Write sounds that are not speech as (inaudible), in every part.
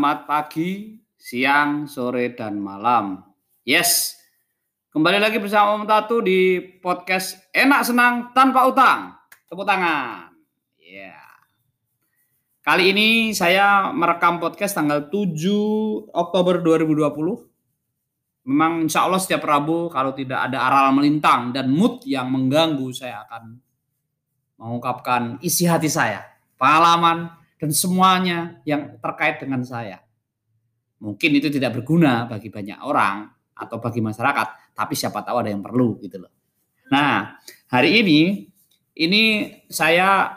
Selamat pagi, siang, sore, dan malam. Yes, kembali lagi bersama Om Tatu di podcast Enak Senang Tanpa Utang. Tepuk tangan. Ya. Kali ini saya merekam podcast tanggal 7 Oktober 2020. Memang insya Allah setiap Rabu kalau tidak ada aral melintang dan mood yang mengganggu saya akan mengungkapkan isi hati saya, pengalaman, dan semuanya yang terkait dengan saya. Mungkin itu tidak berguna bagi banyak orang atau bagi masyarakat, tapi siapa tahu ada yang perlu gitu loh. Nah, hari ini ini saya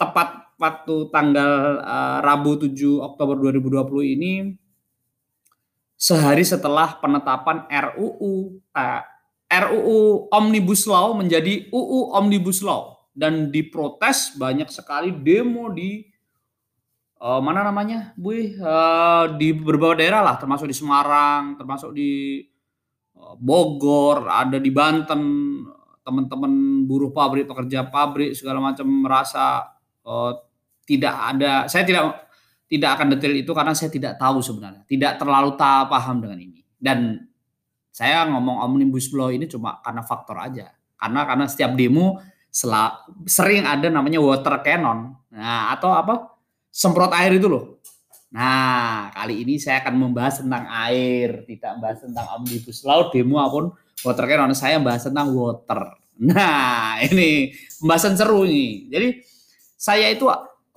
tepat waktu tanggal uh, Rabu 7 Oktober 2020 ini sehari setelah penetapan RUU uh, eh, RUU Omnibus Law menjadi UU Omnibus Law dan diprotes banyak sekali demo di uh, mana namanya, Bu? Uh, di beberapa daerah lah, termasuk di Semarang, termasuk di uh, Bogor, ada di Banten, teman-teman buruh pabrik, pekerja pabrik segala macam merasa uh, tidak ada. Saya tidak tidak akan detail itu karena saya tidak tahu sebenarnya, tidak terlalu tak paham dengan ini. Dan saya ngomong omnibus law ini cuma karena faktor aja. Karena karena setiap demo sering ada namanya water cannon. Nah, atau apa? Semprot air itu loh. Nah, kali ini saya akan membahas tentang air, tidak membahas tentang omnibus law, demo apun water cannon. Saya membahas tentang water. Nah, ini pembahasan seru nih. Jadi saya itu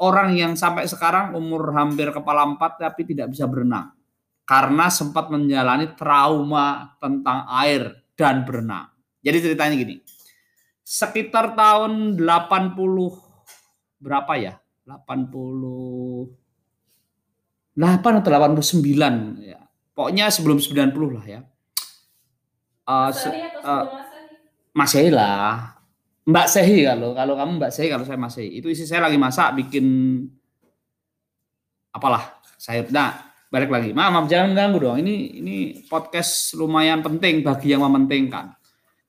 orang yang sampai sekarang umur hampir kepala empat tapi tidak bisa berenang karena sempat menjalani trauma tentang air dan berenang. Jadi ceritanya gini. Sekitar tahun 80 berapa ya? 88 atau 89 ya. Pokoknya sebelum 90 lah ya. Uh, se uh, Masehi lah. Mbak Sehi kalau kalau kamu Mbak Sehi kalau saya masih Itu isi saya lagi masak bikin apalah saya nah balik lagi. Maaf, maaf jangan ganggu dong. Ini ini podcast lumayan penting bagi yang mementingkan.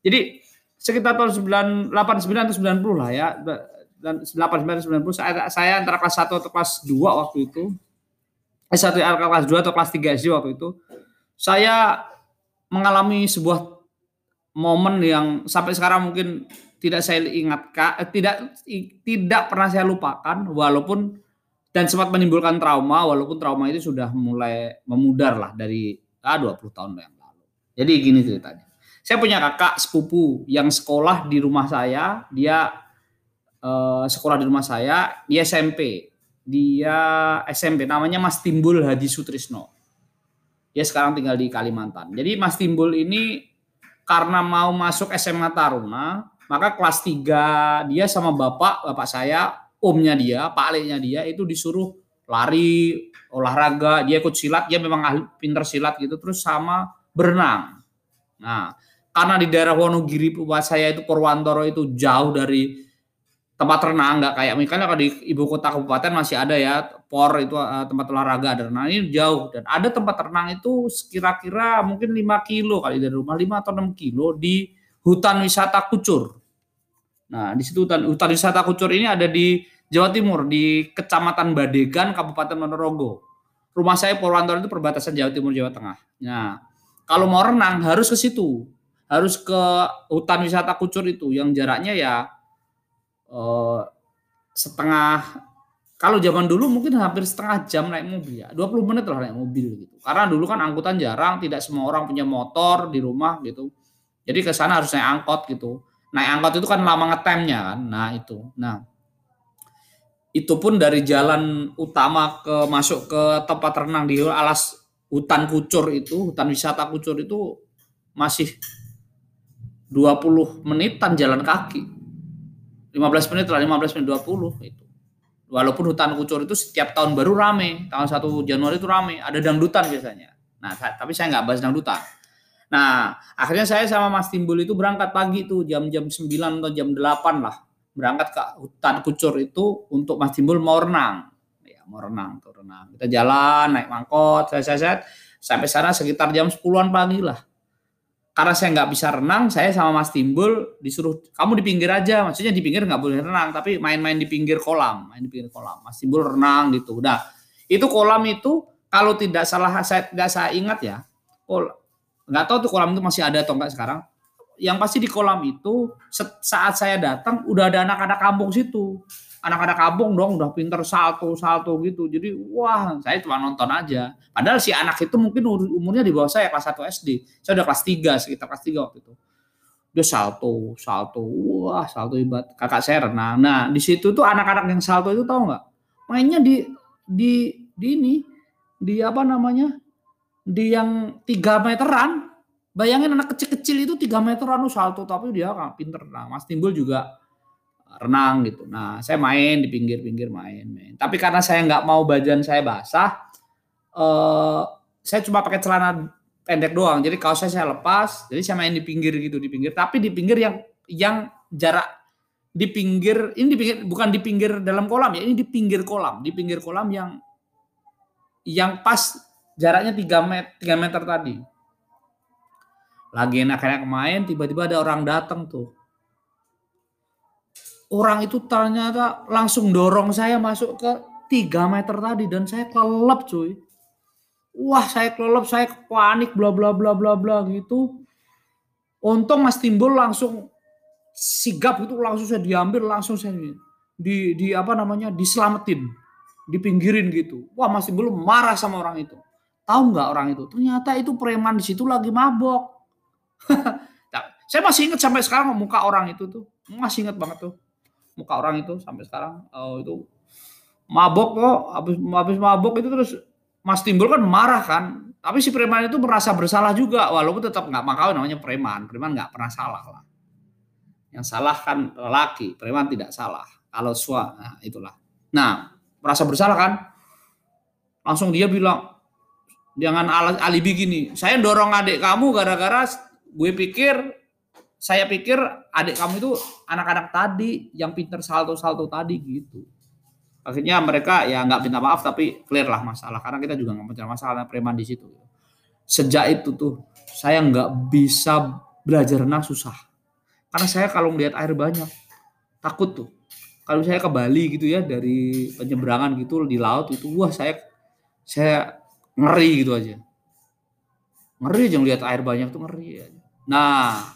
Jadi sekitar tahun 9 89 atau 90 lah ya dan 89 90 saya, saya antara kelas 1 atau kelas 2 waktu itu eh satu kelas 2 atau kelas 3 SD waktu itu saya mengalami sebuah momen yang sampai sekarang mungkin tidak saya ingatkan eh, tidak tidak pernah saya lupakan walaupun dan sempat menimbulkan trauma walaupun trauma itu sudah mulai memudar lah dari ah, 20 tahun yang lalu. Jadi gini ceritanya. Saya punya kakak sepupu yang sekolah di rumah saya, dia uh, sekolah di rumah saya di SMP dia SMP namanya Mas Timbul Hadi Sutrisno. Dia sekarang tinggal di Kalimantan. Jadi Mas Timbul ini karena mau masuk SMA Taruna maka kelas 3 dia sama bapak bapak saya omnya dia pak aleknya dia itu disuruh lari olahraga. Dia ikut silat dia memang ahli pinter silat gitu terus sama berenang. Nah karena di daerah Wonogiri buat saya itu Purwantoro itu jauh dari tempat renang nggak kayak misalnya kalau di ibu kota kabupaten masih ada ya por itu uh, tempat olahraga ada renang ini jauh dan ada tempat renang itu kira-kira mungkin 5 kilo kali dari rumah 5 atau 6 kilo di hutan wisata Kucur. Nah di situ hutan, hutan wisata Kucur ini ada di Jawa Timur di Kecamatan Badegan Kabupaten Ponorogo. Rumah saya Purwantoro itu perbatasan Jawa Timur Jawa Tengah. Nah kalau mau renang harus ke situ harus ke hutan wisata Kucur itu yang jaraknya ya uh, setengah kalau zaman dulu mungkin hampir setengah jam naik mobil ya. 20 menit lah naik mobil gitu. Karena dulu kan angkutan jarang tidak semua orang punya motor di rumah gitu. Jadi ke sana harus naik angkot gitu. Naik angkot itu kan lama ngetemnya kan. Nah itu. Nah itu pun dari jalan utama ke masuk ke tempat renang di alas hutan kucur itu hutan wisata kucur itu masih 20 menitan jalan kaki 15 menit lah 15 menit 20 itu. Walaupun hutan kucur itu setiap tahun baru rame tahun 1 Januari itu rame ada dangdutan biasanya. Nah tapi saya nggak bahas dangdutan. Nah akhirnya saya sama Mas Timbul itu berangkat pagi tuh jam-jam 9 atau jam 8 lah. Berangkat ke hutan kucur itu untuk Mas Timbul mau renang. Ya mau renang tuh renang. Kita jalan naik mangkot saya saya sampai sana sekitar jam 10-an pagi lah karena saya nggak bisa renang, saya sama Mas Timbul disuruh kamu di pinggir aja, maksudnya di pinggir nggak boleh renang, tapi main-main di pinggir kolam, main di pinggir kolam. Mas Timbul renang gitu, udah Itu kolam itu kalau tidak salah saya tidak saya ingat ya, nggak tahu tuh kolam itu masih ada atau enggak sekarang. Yang pasti di kolam itu saat saya datang udah ada anak-anak kampung situ. Anak-anak kampung dong udah pinter salto-salto gitu. Jadi wah saya cuma nonton aja. Padahal si anak itu mungkin umurnya di bawah saya kelas 1 SD. Saya udah kelas 3 sekitar kelas 3 waktu itu dia salto, salto, wah salto ibat kakak saya renang. Nah di situ tuh anak-anak yang salto itu tahu nggak? Mainnya di di di ini di apa namanya di yang tiga meteran. Bayangin anak kecil-kecil itu tiga meteran salto tapi dia kan pinter renang. Mas Timbul juga renang gitu. Nah saya main di pinggir-pinggir main, main. Tapi karena saya nggak mau badan saya basah, eh, saya cuma pakai celana pendek doang. Jadi saya saya lepas, jadi saya main di pinggir gitu di pinggir. Tapi di pinggir yang yang jarak di pinggir ini di pinggir bukan di pinggir dalam kolam ya, ini di pinggir kolam, di pinggir kolam yang yang pas jaraknya 3 meter 3 meter tadi. Lagi enak-enak main, tiba-tiba ada orang datang tuh. Orang itu ternyata langsung dorong saya masuk ke 3 meter tadi dan saya kelelep cuy wah saya kelelep, saya panik, bla bla bla bla bla gitu. Untung Mas Timbul langsung sigap itu langsung saya diambil, langsung saya di di apa namanya diselamatin, dipinggirin gitu. Wah Mas Timbul marah sama orang itu. Tahu nggak orang itu? Ternyata itu preman di situ lagi mabok. (laughs) nah, saya masih ingat sampai sekarang muka orang itu tuh, masih ingat banget tuh muka orang itu sampai sekarang. Oh itu mabok kok, habis habis mabok itu terus Mas Timbul kan marah kan, tapi si preman itu merasa bersalah juga, walaupun tetap nggak makau namanya preman. Preman nggak pernah salah lah. Yang salah kan lelaki, preman tidak salah. Kalau sua, nah itulah. Nah, merasa bersalah kan, langsung dia bilang, jangan alibi gini, saya dorong adik kamu gara-gara gue pikir, saya pikir adik kamu itu anak-anak tadi yang pinter salto-salto tadi gitu. Akhirnya mereka ya nggak minta maaf tapi clear lah masalah. Karena kita juga nggak punya masalah preman di situ. Sejak itu tuh saya nggak bisa belajar renang susah. Karena saya kalau melihat air banyak takut tuh. Kalau saya ke Bali gitu ya dari penyeberangan gitu di laut itu wah saya saya ngeri gitu aja. Ngeri aja ngeliat air banyak tuh ngeri aja. Nah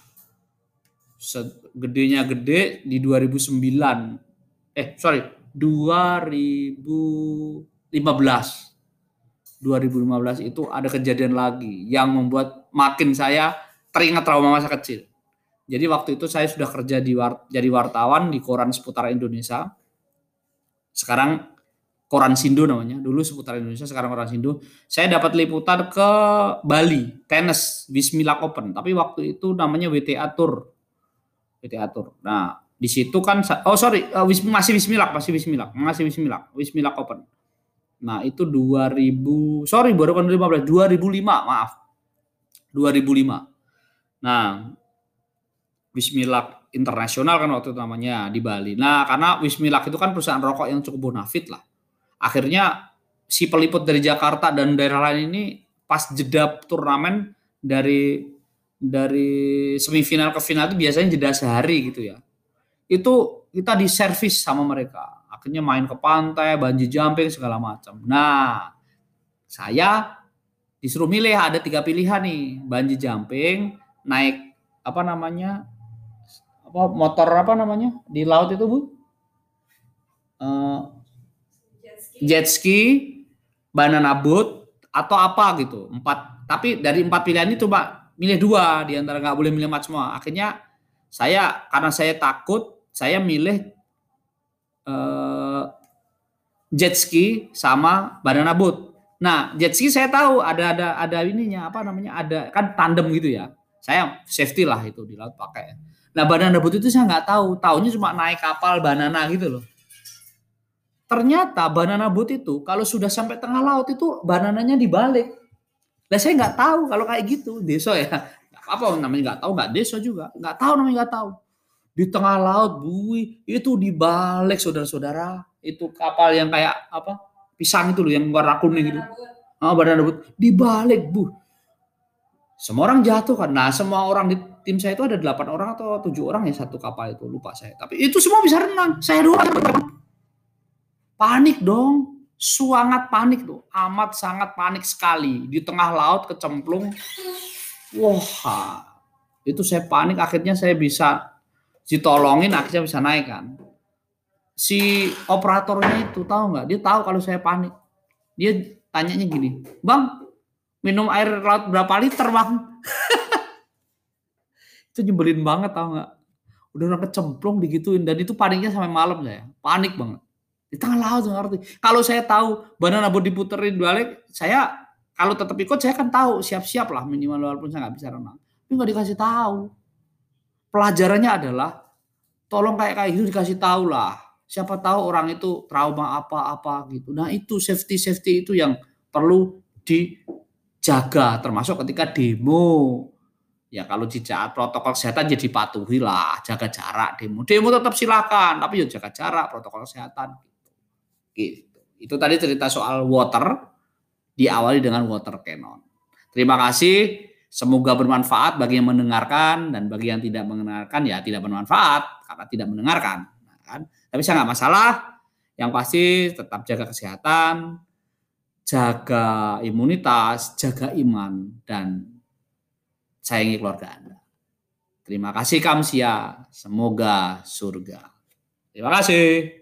gedenya gede di 2009 eh sorry 2015. 2015 itu ada kejadian lagi yang membuat makin saya teringat trauma masa kecil. Jadi waktu itu saya sudah kerja di war, jadi wartawan di koran seputar Indonesia. Sekarang koran Sindo namanya. Dulu seputar Indonesia, sekarang koran Sindo. Saya dapat liputan ke Bali, tenis Bismillah Open. Tapi waktu itu namanya WTA Tour. WTA Tour. Nah, di situ kan oh sorry wis, masih Wismilak masih Wismilak masih Wismilak Wismilak Open. Nah itu 2000 sorry baru kan 2015 2005 maaf. 2005 nah Wismilak internasional kan waktu itu namanya di Bali. Nah karena Wismilak itu kan perusahaan rokok yang cukup bonafit lah. Akhirnya si peliput dari Jakarta dan daerah lain ini pas jeda turnamen dari dari semifinal ke final itu biasanya jeda sehari gitu ya itu kita diservis sama mereka. Akhirnya main ke pantai, banji jumping segala macam. Nah, saya disuruh milih ada tiga pilihan nih, banji jumping, naik apa namanya, apa motor apa namanya di laut itu bu? Uh, jet ski, banana boat atau apa gitu empat tapi dari empat pilihan ini coba milih dua di antara nggak boleh milih macam semua akhirnya saya karena saya takut saya milih uh, jet ski sama banana boat. Nah, jet ski saya tahu ada ada ada ininya apa namanya? Ada kan tandem gitu ya. Saya safety lah itu di laut pakai. Nah, banana boat itu saya nggak tahu. Tahunya cuma naik kapal banana gitu loh. Ternyata banana boat itu kalau sudah sampai tengah laut itu banananya dibalik. Lah saya nggak tahu kalau kayak gitu. Deso ya. apa namanya nggak tahu nggak deso juga. Nggak tahu namanya nggak tahu. Di tengah laut bui itu dibalik saudara-saudara. Itu kapal yang kayak apa pisang itu loh yang warna kuning itu. Ah badan rebut dibalik bu. Semua orang jatuh kan. Nah semua orang di tim saya itu ada delapan orang atau tujuh orang ya satu kapal itu. Lupa saya. Tapi itu semua bisa renang. Saya doang panik dong sangat panik tuh, amat sangat panik sekali di tengah laut kecemplung. Wah, itu saya panik akhirnya saya bisa ditolongin akhirnya bisa naik kan. Si operatornya itu tahu nggak? Dia tahu kalau saya panik. Dia tanyanya gini, bang minum air laut berapa liter bang? (laughs) itu nyebelin banget tau nggak? Udah orang kecemplung digituin dan itu paniknya sampai malam saya, panik banget di tengah laut ngerti. Kalau saya tahu banana boat diputerin balik, saya kalau tetap ikut saya kan tahu siap-siap lah minimal walaupun saya nggak bisa renang. Tapi nggak dikasih tahu. Pelajarannya adalah tolong kayak kayak gitu dikasih tahu lah. Siapa tahu orang itu trauma apa-apa gitu. Nah itu safety safety itu yang perlu dijaga termasuk ketika demo. Ya kalau tidak protokol kesehatan jadi patuhi lah, jaga jarak demo. Demo tetap silakan, tapi ya jaga jarak protokol kesehatan. Gitu. Itu tadi cerita soal water diawali dengan water cannon. Terima kasih. Semoga bermanfaat bagi yang mendengarkan dan bagi yang tidak mendengarkan ya tidak bermanfaat karena tidak mendengarkan. Nah, kan? Tapi saya nggak masalah. Yang pasti tetap jaga kesehatan, jaga imunitas, jaga iman dan sayangi keluarga Anda. Terima kasih Kamsia. Semoga surga. Terima kasih.